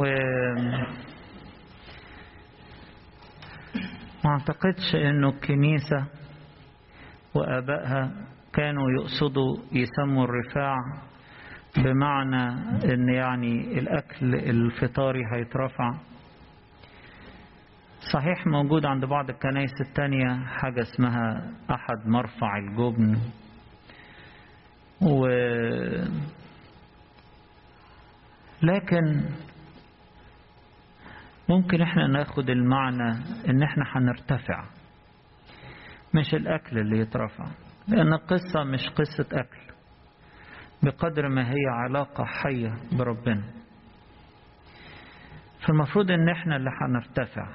و ما اعتقدش إنه الكنيسة وآبائها كانوا يقصدوا يسموا الرفاع بمعنى إن يعني الأكل الفطاري هيترفع. صحيح موجود عند بعض الكنائس التانية حاجة اسمها أحد مرفع الجبن. و لكن ممكن إحنا ناخد المعنى إن إحنا هنرتفع مش الأكل اللي يترفع لأن القصة مش قصة أكل بقدر ما هي علاقة حية بربنا. فالمفروض إن إحنا اللي هنرتفع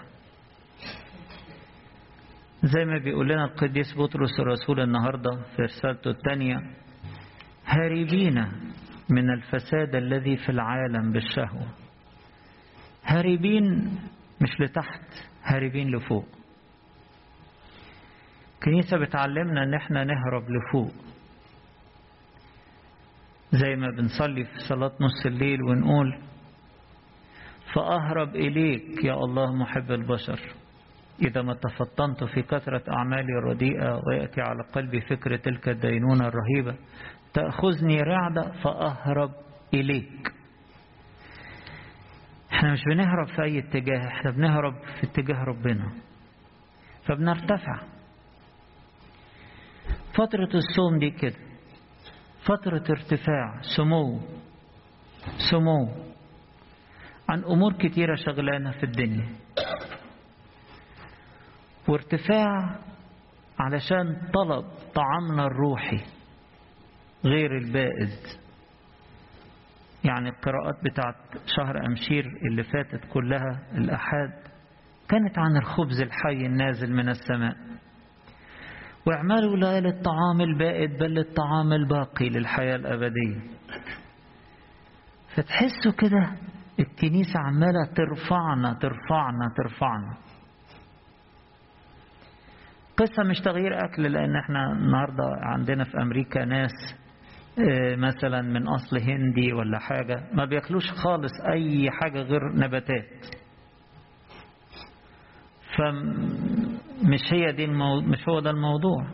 زي ما بيقول لنا القديس بطرس الرسول النهاردة في رسالته الثانية هاربين من الفساد الذي في العالم بالشهوة. هاربين مش لتحت هاربين لفوق. الكنيسة بتعلمنا إن إحنا نهرب لفوق. زي ما بنصلي في صلاة نص الليل ونقول فأهرب إليك يا الله محب البشر. إذا ما تفطنت في كثرة أعمالي الرديئة ويأتي على قلبي فكر تلك الدينونة الرهيبة تأخذني رعدة فأهرب إليك. إحنا مش بنهرب في أي اتجاه إحنا بنهرب في اتجاه ربنا. فبنرتفع. فترة الصوم دي كده. فترة ارتفاع. سمو. سمو. عن أمور كتيرة شغلانة في الدنيا. وارتفاع علشان طلب طعامنا الروحي غير البائد. يعني القراءات بتاعت شهر أمشير اللي فاتت كلها الأحاد كانت عن الخبز الحي النازل من السماء. واعملوا لا للطعام البائد بل للطعام الباقي للحياة الأبدية. فتحسوا كده الكنيسة عمالة ترفعنا ترفعنا ترفعنا. قصة مش تغيير أكل لأن إحنا النهاردة عندنا في أمريكا ناس مثلا من أصل هندي ولا حاجة ما بياكلوش خالص أي حاجة غير نباتات. فمش هي دي المو... مش هو ده الموضوع.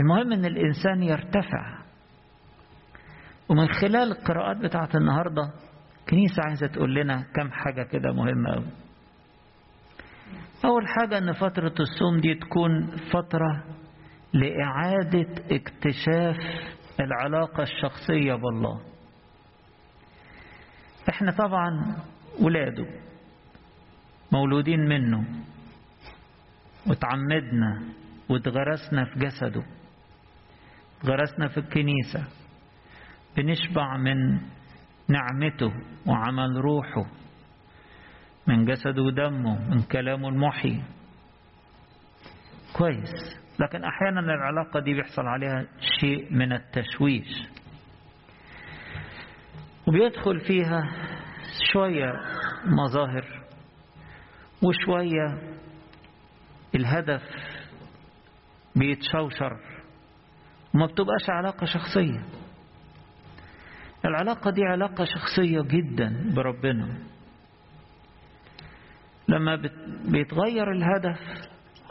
المهم إن الإنسان يرتفع. ومن خلال القراءات بتاعت النهاردة كنيسة عايزة تقول لنا كم حاجة كده مهمة أوي. أول حاجة أن فترة الصوم دي تكون فترة لإعادة اكتشاف العلاقة الشخصية بالله. إحنا طبعا ولاده مولودين منه وتعمدنا واتغرسنا في جسده اتغرسنا في الكنيسة بنشبع من نعمته وعمل روحه من جسده ودمه من كلامه المحيي كويس. لكن أحيانا العلاقة دي بيحصل عليها شيء من التشويش. وبيدخل فيها شوية مظاهر وشوية الهدف بيتشوشر وما بتبقاش علاقة شخصية. العلاقة دي علاقة شخصية جدا بربنا. لما بيتغير الهدف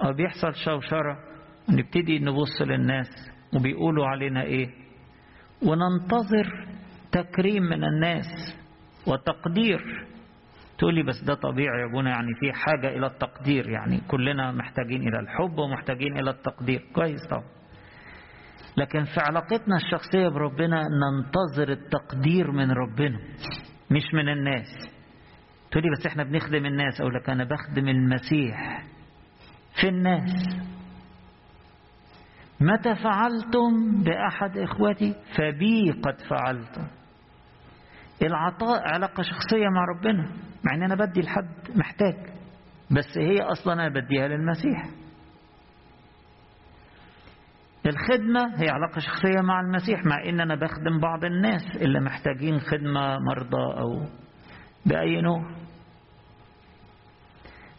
أو بيحصل شوشرة نبتدي نبص للناس وبيقولوا علينا إيه؟ وننتظر تكريم من الناس وتقدير. تقول لي بس ده طبيعي يا ابونا يعني في حاجة إلى التقدير يعني كلنا محتاجين إلى الحب ومحتاجين إلى التقدير. كويس طبعا. لكن في علاقتنا الشخصية بربنا ننتظر التقدير من ربنا مش من الناس. تقول لي بس إحنا بنخدم الناس؟ أقول لك أنا بخدم المسيح في الناس. متى فعلتم بأحد إخوتي؟ فبي قد فعلتم. العطاء علاقة شخصية مع ربنا مع إن أنا بدي لحد محتاج. بس هي أصلا أنا بديها للمسيح. الخدمة هي علاقة شخصية مع المسيح مع إن أنا بخدم بعض الناس اللي محتاجين خدمة مرضى أو بأي نوع.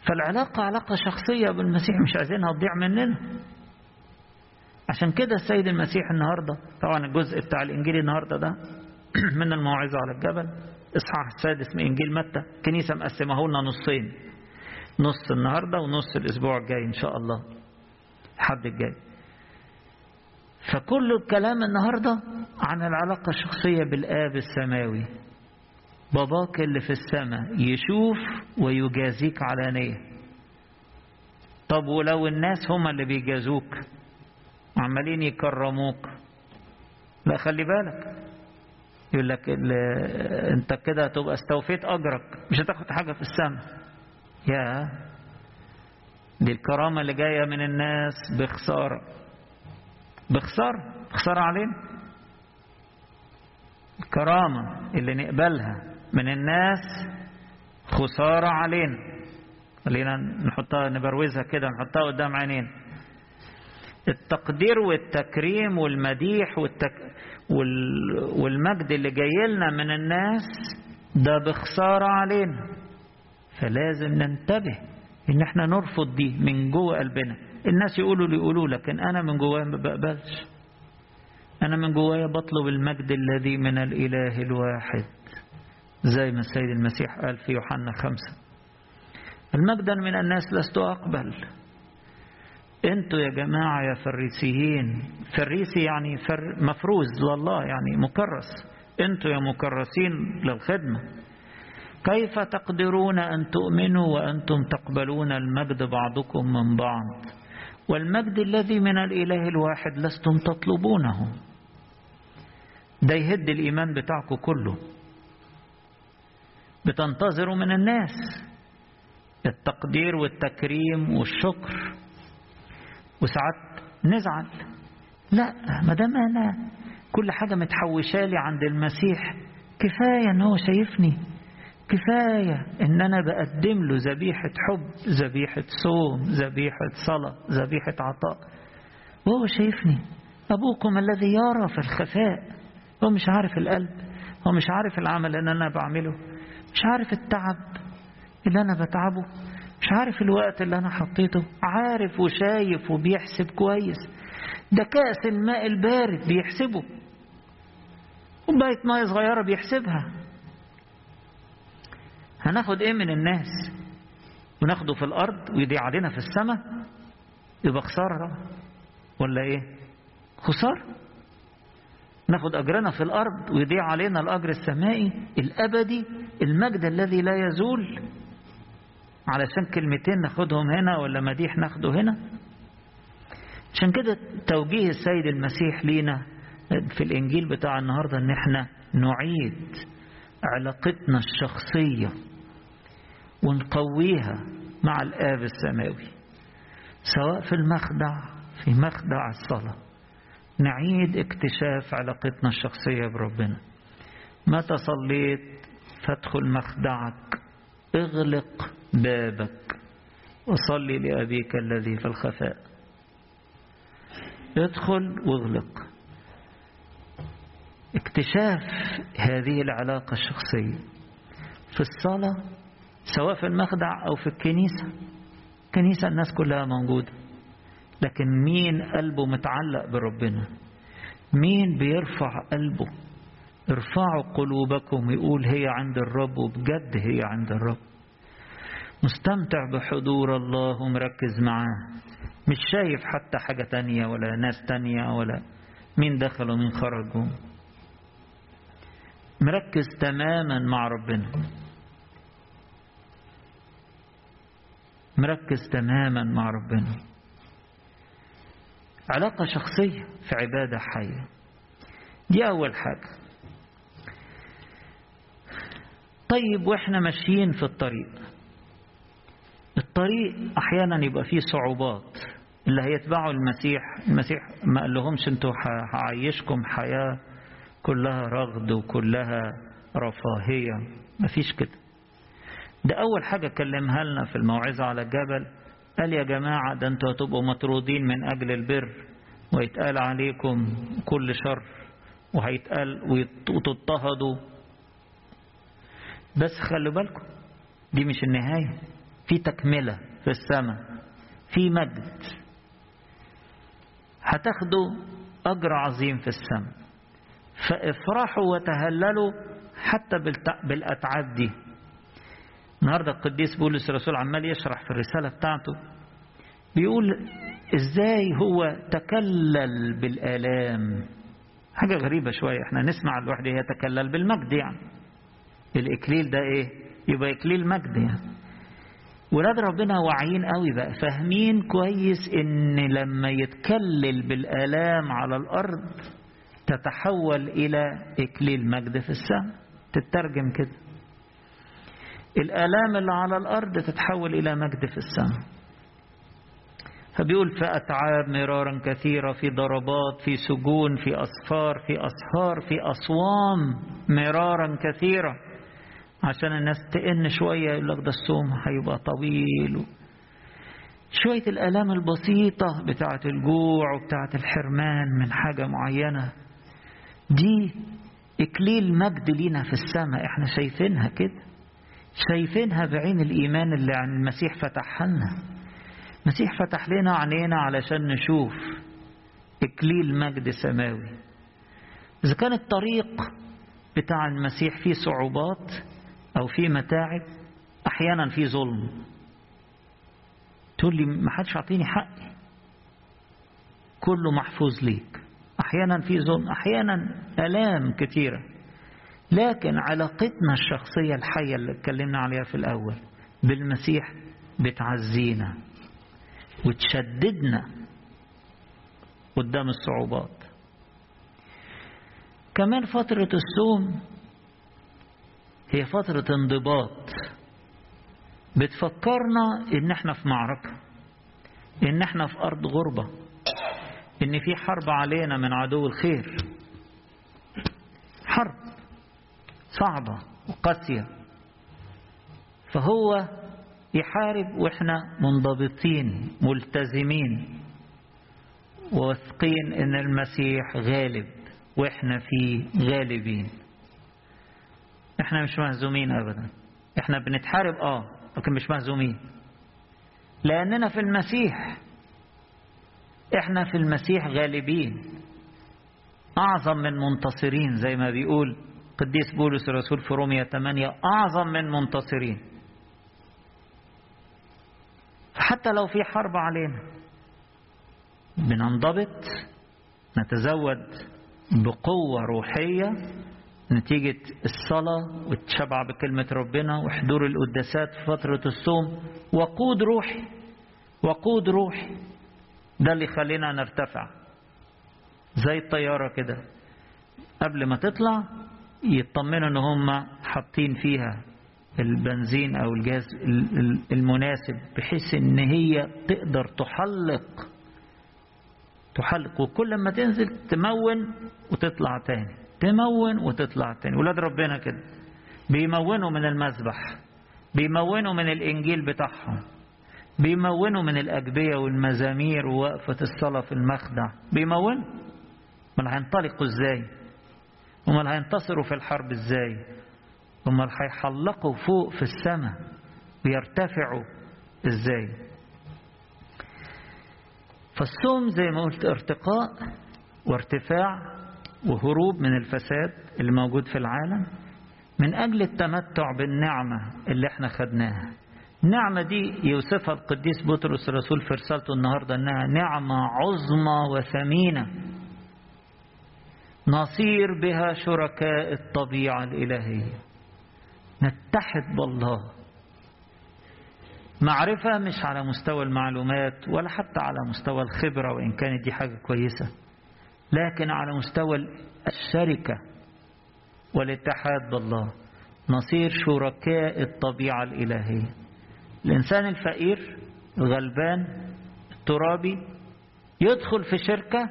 فالعلاقة علاقة شخصية بالمسيح مش عايزينها تضيع مننا. عشان كده السيد المسيح النهاردة طبعا الجزء بتاع الإنجيل النهاردة ده من الموعظة على الجبل. إصحاح السادس من إنجيل متى؟ كنيسة مقسمه لنا نصين. نص النهاردة ونص الأسبوع الجاي إن شاء الله. الحد الجاي. فكل الكلام النهاردة عن العلاقة الشخصية بالآب السماوي. باباك اللي في السماء يشوف ويجازيك علانية طب ولو الناس هم اللي بيجازوك؟ عمالين يكرموك. لا خلي بالك. يقول لك انت كده هتبقى استوفيت أجرك. مش هتاخد حاجة في السماء. يا دي الكرامة اللي جاية من الناس بخسارة. بخسارة. خساره علينا. الكرامة اللي نقبلها من الناس خسارة علينا. خلينا نحطها نبروزها كده نحطها قدام عينينا. التقدير والتكريم والمديح والتك... وال... والمجد اللي جاي لنا من الناس ده بخسارة علينا. فلازم ننتبه إن إحنا نرفض دي من جوه قلبنا. الناس يقولوا اللي يقولوا لكن أنا من جوايا ما بقبلش. أنا من جوايا بطلب المجد الذي من الإله الواحد. زي ما السيد المسيح قال في يوحنا خمسة. المجدا من الناس لست أقبل. أنتوا يا جماعة يا فريسيين. فريسي يعني فر مفروز لله يعني مكرس. أنتوا يا مكرسين للخدمة. كيف تقدرون أن تؤمنوا وأنتم تقبلون المجد بعضكم من بعض؟ والمجد الذي من الإله الواحد لستم تطلبونه. ده يهد الإيمان بتاعكم كله. بتنتظروا من الناس. التقدير والتكريم والشكر. وساعات نزعل. لا ما دام أنا كل حاجة متحوشالي عند المسيح. كفاية إن هو شايفني. كفاية إن أنا بقدم له ذبيحة حب ذبيحة صوم ذبيحة صلاة ذبيحة عطاء. وهو شايفني. أبوكم الذي يرى في الخفاء. هو مش عارف القلب. هو مش عارف العمل اللي أنا بعمله. مش عارف التعب اللي أنا بتعبه. مش عارف الوقت اللي أنا حطيته عارف وشايف وبيحسب كويس. ده كأس الماء البارد بيحسبه. كوباية مية صغيرة بيحسبها. هناخد إيه من الناس؟ وناخده في الأرض ويضيع علينا في السماء؟ يبقى خسارة ولا إيه؟ خسارة. ناخد أجرنا في الأرض ويضيع علينا الأجر السمائي الأبدي المجد الذي لا يزول. علشان كلمتين ناخدهم هنا ولا مديح ناخده هنا؟ عشان كده توجيه السيد المسيح لينا في الإنجيل بتاع النهاردة إن إحنا نعيد علاقتنا الشخصية ونقويها مع الآب السماوي سواء في المخدع في مخدع الصلاة. نعيد اكتشاف علاقتنا الشخصية بربنا. متى صليت فادخل مخدعك. اغلق بابك وصلي لأبيك الذي في الخفاء. ادخل واغلق. اكتشاف هذه العلاقة الشخصية في الصلاة سواء في المخدع أو في الكنيسة. كنيسة الناس كلها موجودة لكن مين قلبه متعلق بربنا؟ مين بيرفع قلبه؟ ارفعوا قلوبكم يقول هي عند الرب وبجد هي عند الرب. مستمتع بحضور الله ومركز معاه. مش شايف حتى حاجة تانية ولا ناس تانية ولا مين دخل ومين خرج. مركز تماما مع ربنا. مركز تماما مع ربنا. علاقة شخصية في عبادة حية. دي أول حاجة. طيب وإحنا ماشيين في الطريق. الطريق أحيانا يبقى فيه صعوبات. اللي هيتبعوا المسيح المسيح ما قال لهمش أنتوا هعيشكم حياة كلها رغد وكلها رفاهية. مفيش كده. ده أول حاجة كلمها لنا في الموعظة على الجبل قال يا جماعة ده أنتوا هتبقوا مطرودين من أجل البر ويتقال عليكم كل شر وهيتقال وتضطهدوا. بس خلوا بالكم دي مش النهاية. في تكملة في السماء في مجد. هتاخدوا أجر عظيم في السماء. فافرحوا وتهللوا حتى بالأتعاب دي. النهاردة القديس بولس الرسول عمال يشرح في الرسالة بتاعته بيقول إزاي هو تكلل بالآلام. حاجة غريبة شوية إحنا نسمع الواحد يتكلل بالمجد يعني. الإكليل ده إيه؟ يبقى إكليل مجد يعني. ولاد ربنا واعيين قوي بقى فاهمين كويس إن لما يتكلل بالآلام على الأرض تتحول إلى إكليل مجد في السماء. تترجم كده. الآلام اللي على الأرض تتحول إلى مجد في السماء. فبيقول في أتعاب مرارا كثيرة في ضربات في سجون في أصفار في أسهار في أصوام مرارا كثيرة. عشان الناس تئن شوية يقول لك ده الصوم هيبقى طويل. شوية الآلام البسيطة بتاعة الجوع وبتاعة الحرمان من حاجة معينة. دي إكليل مجد لينا في السماء إحنا شايفينها كده. شايفينها بعين الإيمان اللي عن المسيح فتحها لنا. المسيح فتح لنا عينينا علشان نشوف إكليل مجد سماوي. إذا كان الطريق بتاع المسيح فيه صعوبات أو فيه متاعب أحيانا فيه ظلم. تقول لي ما حدش عطيني حقي. كله محفوظ ليك. أحيانا في ظلم أحيانا ألام كثيرة. لكن علاقتنا الشخصية الحية اللي اتكلمنا عليها في الأول بالمسيح بتعزينا وتشددنا قدام الصعوبات. كمان فترة الصوم هي فترة انضباط. بتفكرنا إن إحنا في معركة إن إحنا في أرض غربة إن في حرب علينا من عدو الخير. حرب صعبة وقاسية. فهو يحارب وإحنا منضبطين ملتزمين واثقين إن المسيح غالب وإحنا فيه غالبين. إحنا مش مهزومين ابدا. إحنا بنتحارب آه لكن مش مهزومين. لأننا في المسيح. إحنا في المسيح غالبين. أعظم من منتصرين زي ما بيقول قديس بولس الرسول في رومية 8 أعظم من منتصرين. حتى لو في حرب علينا بننضبط نتزود بقوة روحية نتيجة الصلاة والتشبع بكلمة ربنا وحضور القداسات في فترة الصوم. وقود روحي وقود روحي ده اللي يخلينا نرتفع. زي الطيارة كده. قبل ما تطلع يطمنوا إن هم حاطين فيها البنزين أو الجاز المناسب بحيث إن هي تقدر تحلق. تحلق. وكل ما تنزل تمون وتطلع تاني. تمون وتطلع تاني. ولاد ربنا كده. بيمونوا من المذبح. بيمونوا من الإنجيل بتاعهم. بيمونوا من الأجبية والمزامير ووقفة الصلاة في المخدع بيمونوا أمال هينطلقوا إزاي؟ أمال هينتصروا في الحرب إزاي؟ أمال هيحلقوا فوق في السماء؟ ويرتفعوا إزاي؟ فالصوم زي ما قلت ارتقاء وارتفاع وهروب من الفساد اللي موجود في العالم من أجل التمتع بالنعمة اللي إحنا خدناها. النعمة دي يوصفها القديس بطرس الرسول في رسالته النهاردة أنها نعمة عظمى وثمينة. نصير بها شركاء الطبيعة الإلهية. نتحد بالله. معرفة مش على مستوى المعلومات ولا حتى على مستوى الخبرة وإن كانت دي حاجة كويسة. لكن على مستوى الشركة والاتحاد بالله نصير شركاء الطبيعة الإلهية. الإنسان الفقير الغلبان الترابي يدخل في شركة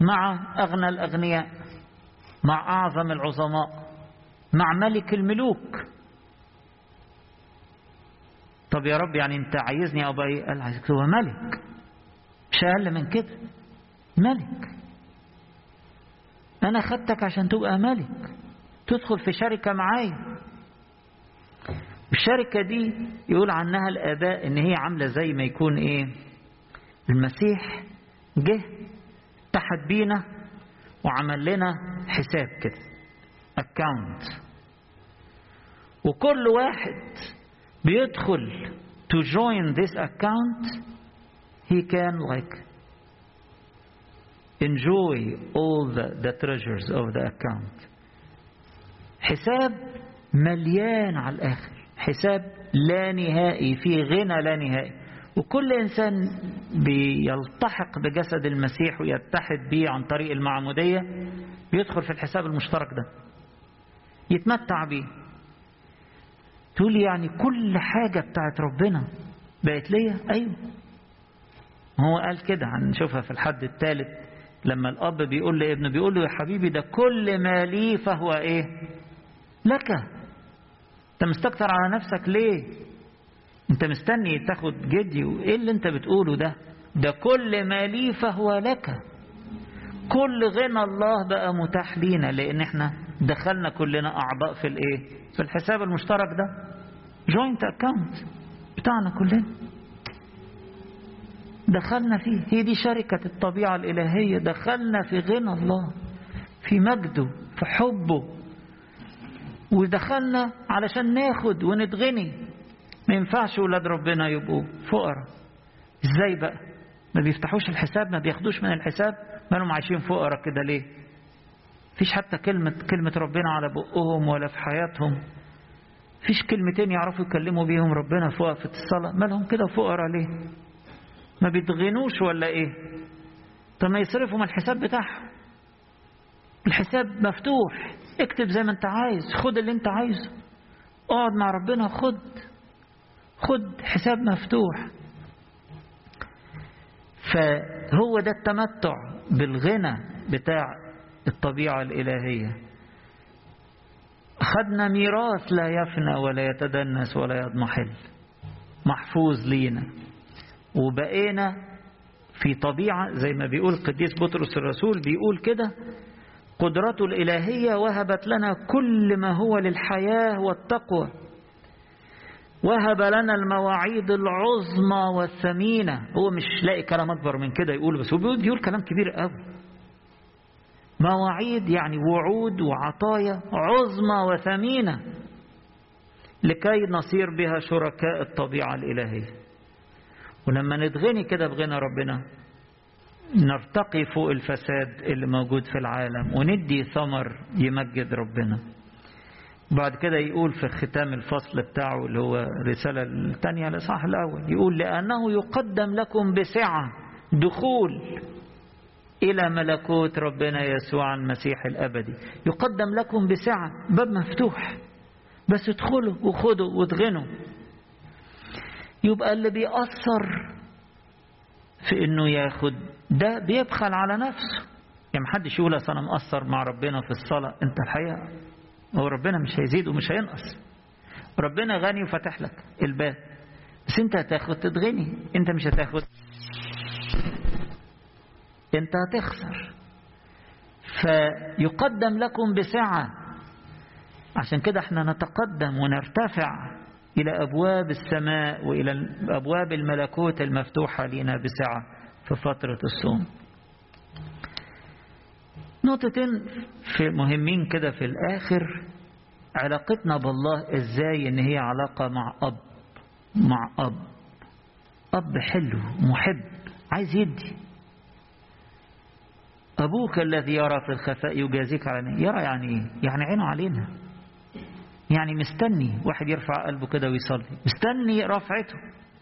مع أغنى الأغنياء مع أعظم العظماء مع ملك الملوك. طب يا رب يعني أنت عايزني أبقى إيه؟ قال عايزك هو ملك. مش أقل من كده. ملك. أنا خدتك عشان تبقى ملك. تدخل في شركة معايا الشركة دي يقول عنها الآباء إن هي عاملة زي ما يكون إيه؟ المسيح جه تحت بينا وعمل لنا حساب كده اكاونت وكل واحد بيدخل to join this account he can like enjoy all the, the treasures of the account. حساب مليان على الآخر. حساب لا نهائي في غنى لا نهائي. وكل إنسان بيلتحق بجسد المسيح ويتحد به عن طريق المعمودية بيدخل في الحساب المشترك ده. يتمتع بيه. تقول يعني كل حاجة بتاعت ربنا بقت ليا؟ أيوه. هو قال كده هنشوفها في الحد الثالث. لما الأب بيقول لابنه بيقول له يا حبيبي ده كل ما لي فهو إيه؟ لك. أنت مستكتر على نفسك ليه؟ أنت مستني تاخد جدي وإيه اللي أنت بتقوله ده؟ ده كل ما لي فهو لك. كل غنى الله بقى متاح لينا لأن إحنا دخلنا كلنا أعضاء في الإيه؟ في الحساب المشترك ده. joint account بتاعنا كلنا. دخلنا فيه. هي دي شركة الطبيعة الإلهية. دخلنا في غنى الله في مجده في حبه. ودخلنا علشان ناخد ونتغني ما ينفعش ولاد ربنا يبقوا فقراء. إزاي بقى؟ ما بيفتحوش الحساب ما بياخدوش من الحساب. ما لهم عايشين فقراء كده ليه؟ فيش حتى كلمة كلمة ربنا على بقهم ولا في حياتهم. فيش كلمتين يعرفوا يكلموا بيهم ربنا في وقفة الصلاة. ما لهم كده فقراء ليه؟ ما بيتغنوش ولا إيه؟ طب ما يصرفوا من الحساب بتاعهم. الحساب مفتوح. اكتب زي ما أنت عايز. خد اللي أنت عايزه. اقعد مع ربنا خد. خد حساب مفتوح. فهو ده التمتع بالغنى بتاع الطبيعة الإلهية. خدنا ميراث لا يفنى ولا يتدنس ولا يضمحل. محفوظ لينا. وبقينا في طبيعة زي ما بيقول قديس بطرس الرسول بيقول كده قدرته الإلهية وهبت لنا كل ما هو للحياة والتقوى. وهب لنا المواعيد العظمى والثمينة. هو مش لاقي كلام أكبر من كده يقول بس هو بيقول كلام كبير قوي. مواعيد يعني وعود وعطايا عظمى وثمينة لكي نصير بها شركاء الطبيعة الإلهية. ولما نتغني كده بغنى ربنا نرتقي فوق الفساد اللي موجود في العالم وندي ثمر يمجد ربنا. بعد كده يقول في ختام الفصل بتاعه اللي هو الرسالة الثانية الإصحاح الأول يقول لأنه يقدم لكم بسعة دخول إلى ملكوت ربنا يسوع المسيح الأبدي. يقدم لكم بسعة باب مفتوح. بس ادخلوا وخدوا واتغنوا. يبقى اللي بيأثر في إنه ياخد ده بيبخل على نفسه. يعني محدش يقول اصل أنا مقصر مع ربنا في الصلاة. أنت الحقيقة هو ربنا مش هيزيد ومش هينقص. ربنا غني وفتح لك الباب. بس أنت هتاخد تتغني. أنت مش هتاخد. أنت هتخسر. فيقدم لكم بسعة. عشان كده إحنا نتقدم ونرتفع. إلى أبواب السماء وإلى أبواب الملكوت المفتوحة لنا بسعة في فترة الصوم. نقطتين في مهمين كده في الآخر. علاقتنا بالله إزاي إن هي علاقة مع أب مع أب. أب حلو محب عايز يدي. أبوك الذي يرى في الخفاء يجازيك على يرى يعني إيه؟ يعني عينه علينا. يعني مستني واحد يرفع قلبه كده ويصلي. مستني رفعته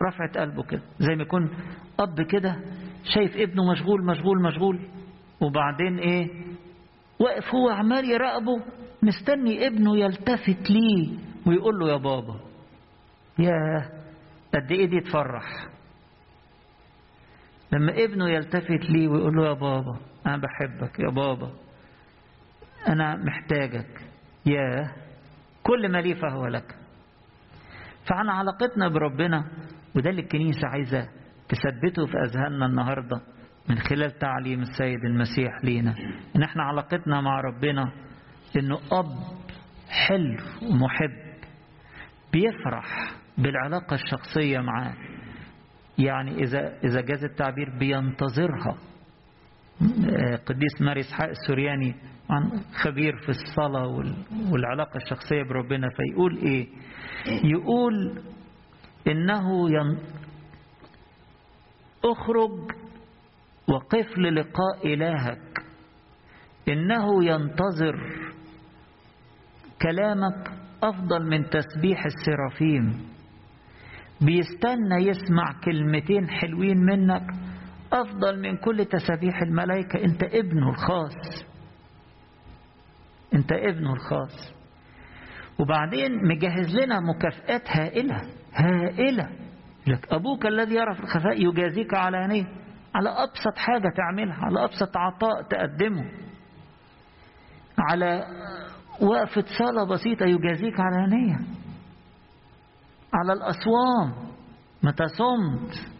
رفعة قلبه كده. زي ما يكون أب كده شايف ابنه مشغول مشغول مشغول. وبعدين إيه؟ واقف هو عمال يراقبه. مستني ابنه يلتفت ليه ويقول له يا بابا يا قد إيه دي تفرح؟ لما ابنه يلتفت ليه ويقول له يا بابا أنا بحبك يا بابا أنا محتاجك يا كل ما لي فهو لك. فعن علاقتنا بربنا وده اللي الكنيسة عايزة تثبته في أذهاننا النهاردة من خلال تعليم السيد المسيح لينا. إن إحنا علاقتنا مع ربنا إنه أب حلو ومحب بيفرح بالعلاقة الشخصية معاه. يعني إذا إذا جاز التعبير بينتظرها. قديس ماري إسحاق السورياني خبير في الصلاة والعلاقة الشخصية بربنا فيقول إيه؟ يقول إنه ين... أخرج وقف للقاء إلهك. إنه ينتظر كلامك أفضل من تسبيح السرافيم. بيستنى يسمع كلمتين حلوين منك أفضل من كل تسابيح الملائكة. أنت ابنه الخاص. أنت ابنه الخاص. وبعدين مجهز لنا مكافآت هائلة هائلة. لك أبوك الذي يرى في الخفاء يجازيك علانية على أبسط حاجة تعملها. على أبسط عطاء تقدمه. على وقفة صلاة بسيطة يجازيك علانية على الأصوام. متى صمت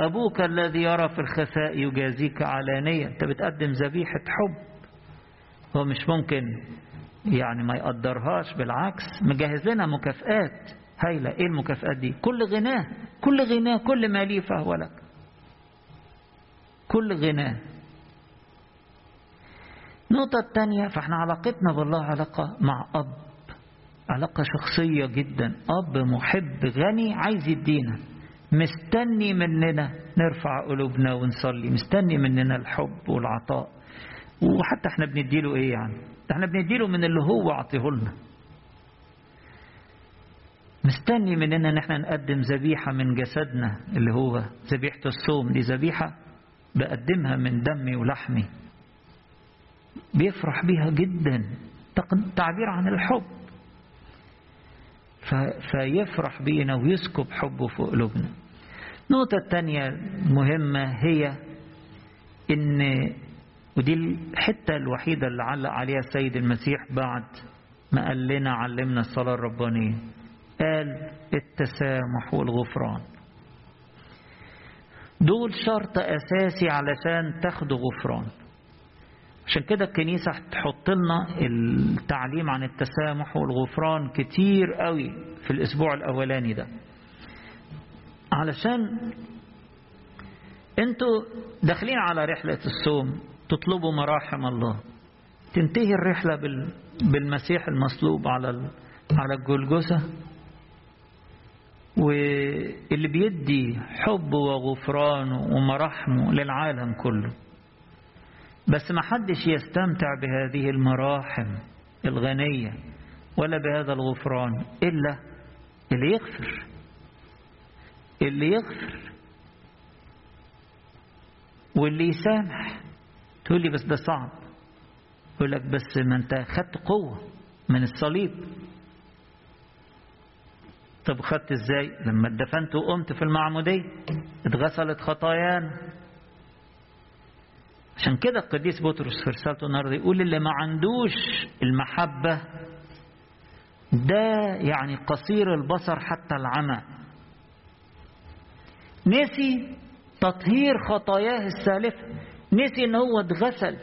أبوك الذي يرى في الخفاء يجازيك علانية. أنت بتقدم ذبيحة حب. هو مش ممكن يعني ما يقدرهاش بالعكس. مجهز لنا مكافآت هايلة. إيه المكافآت دي؟ كل غناه كل غناه كل ما لي فهو لك. كل غناه النقطة الثانية فإحنا علاقتنا بالله علاقة مع أب. علاقة شخصية جدا. أب محب غني عايز يدينا. مستني مننا نرفع قلوبنا ونصلي مستني مننا الحب والعطاء. وحتى إحنا بنديله إيه يعني؟ إحنا بنديله من اللي هو عطيه لنا. مستني مننا ان إحنا نقدم ذبيحة من جسدنا اللي هو ذبيحة الصوم. دي ذبيحة بقدمها من دمي ولحمي. بيفرح بيها جدا. تعبير عن الحب. فيفرح بينا ويسكب حبه في قلوبنا النقطة الثانية مهمة هي إن ودي الحتة الوحيدة اللي علق عليها السيد المسيح بعد ما قال لنا علمنا الصلاة الربانية. قال التسامح والغفران. دول شرط أساسي علشان تاخدوا غفران. عشان كده الكنيسة تحط لنا التعليم عن التسامح والغفران كتير قوي في الأسبوع الأولاني ده. علشان أنتوا داخلين على رحلة الصوم تطلبوا مراحم الله. تنتهي الرحلة بالمسيح المصلوب على على الجلجثة. واللي بيدي حب وغفران ومراحمه للعالم كله. بس ما حدش يستمتع بهذه المراحم الغنية ولا بهذا الغفران إلا اللي يغفر. اللي يغفر. واللي يسامح. تقول لي بس ده صعب. يقول لك بس ما انت خدت قوة من الصليب. طب خدت إزاي؟ لما اتدفنت وقمت في المعمودية اتغسلت خطايانا. عشان كده القديس بطرس في رسالته النهارده يقول اللي ما عندوش المحبة ده يعني قصير البصر حتى العمى. نسي تطهير خطاياه السالفة نسي إن هو اتغسل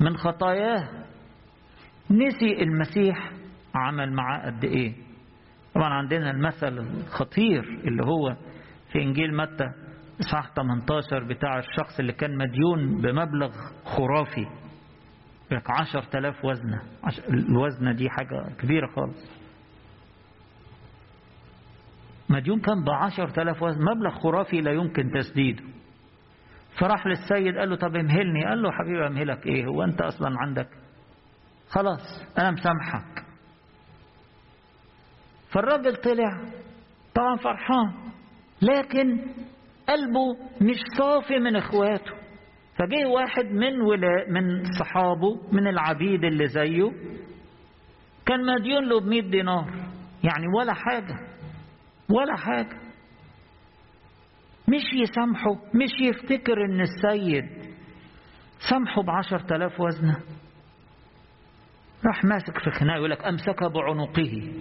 من خطاياه نسي المسيح عمل معاه قد إيه. طبعا عندنا المثل الخطير اللي هو في إنجيل متى اصحاح 18 بتاع الشخص اللي كان مديون بمبلغ خرافي. لك 10000 وزنة. الوزنة دي حاجة كبيرة خالص. مديون كان ب 10000 وزن مبلغ خرافي لا يمكن تسديده فراح للسيد قال له طب امهلني. قال له حبيبي امهلك إيه؟ هو أنت أصلا عندك خلاص أنا مسامحك. فالراجل طلع طبعا فرحان. لكن قلبه مش صافي من إخواته. فجه واحد من ولا من صحابه من العبيد اللي زيه كان مديون له ب 100 دينار. يعني ولا حاجة ولا حاجة. مش يسامحه مش يفتكر إن السيد سامحه بعشر تلاف وزنة. راح ماسك في خناقة يقول لك امسك بعنقه.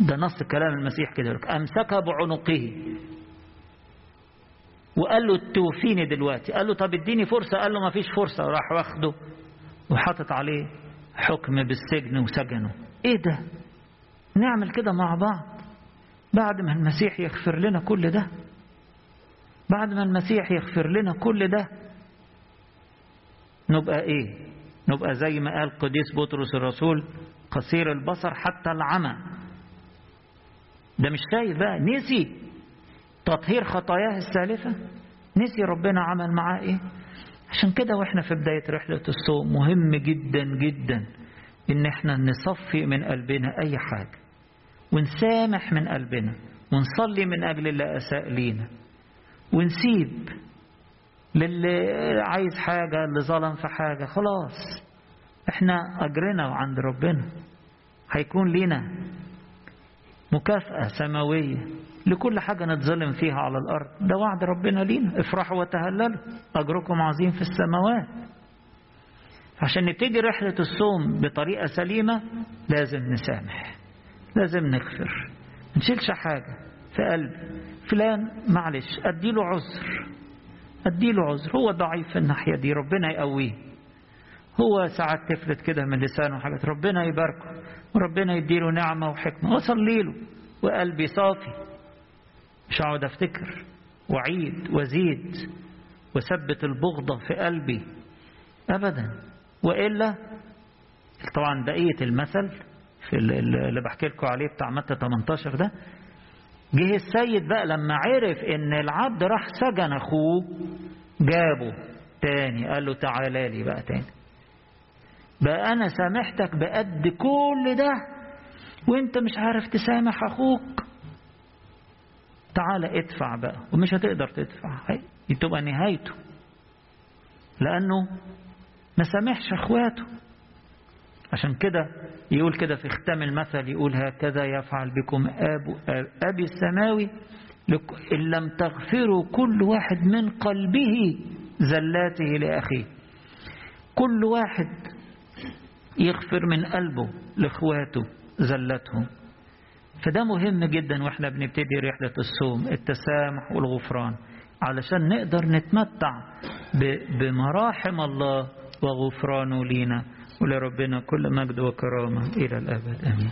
ده نص كلام المسيح كده يقول لك امسك بعنقه. وقال له توفيني دلوقتي؟ قال له طب اديني فرصة. قال له ما فيش فرصة. راح واخده وحاطط عليه حكم بالسجن وسجنه. إيه ده؟ نعمل كده مع بعض بعد ما المسيح يغفر لنا كل ده؟ بعد ما المسيح يغفر لنا كل ده؟ نبقى إيه؟ نبقى زي ما قال قديس بطرس الرسول قصير البصر حتى العمى. ده مش شايف بقى نسي تطهير خطاياه السالفة نسي ربنا عمل معاه إيه؟ عشان كده وإحنا في بداية رحلة الصوم مهم جدا جدا إن إحنا نصفي من قلبنا أي حاجة ونسامح من قلبنا ونصلي من أجل اللي أساء لينا ونسيب للي عايز حاجة اللي ظلم في حاجة خلاص. إحنا أجرنا عند ربنا هيكون لينا مكافأة سماوية لكل حاجة نتظلم فيها على الأرض. ده وعد ربنا لينا. افرحوا وتهللوا. أجركم عظيم في السماوات. عشان نبتدي رحلة الصوم بطريقة سليمة لازم نسامح. لازم نغفر. نشيلش حاجة في قلب فلان معلش أديله عذر. أديله عذر. هو ضعيف في الناحية دي. ربنا يقويه. هو ساعات تفلت كده من لسانه حاجات. ربنا يباركه وربنا يديله نعمة وحكمة. وصلي له. وقلبي صافي. مش هقعد أفتكر. وعيد وزيد. وثبت البغضة في قلبي. أبدا. وإلا طبعا بقية المثل في اللي بحكي لكم عليه بتاع متى 18 ده. جه السيد بقى لما عرف إن العبد راح سجن أخوه. جابه تاني. قال له تعالى لي بقى تاني. بقى أنا سامحتك بقد كل ده وأنت مش عارف تسامح أخوك. تعالى ادفع بقى ومش هتقدر تدفع. تبقى نهايته. لأنه ما سامحش أخواته. عشان كده يقول كده في ختام المثل يقول هكذا يفعل بكم أب أبي السماوي إن لم تغفروا كل واحد من قلبه زلاته لأخيه. كل واحد يغفر من قلبه لإخواته زلتهم فده مهم جدا وإحنا بنبتدي رحلة الصوم التسامح والغفران علشان نقدر نتمتع بمراحم الله وغفرانه لينا. ولربنا كل مجد وكرامة إلى الأبد. آمين.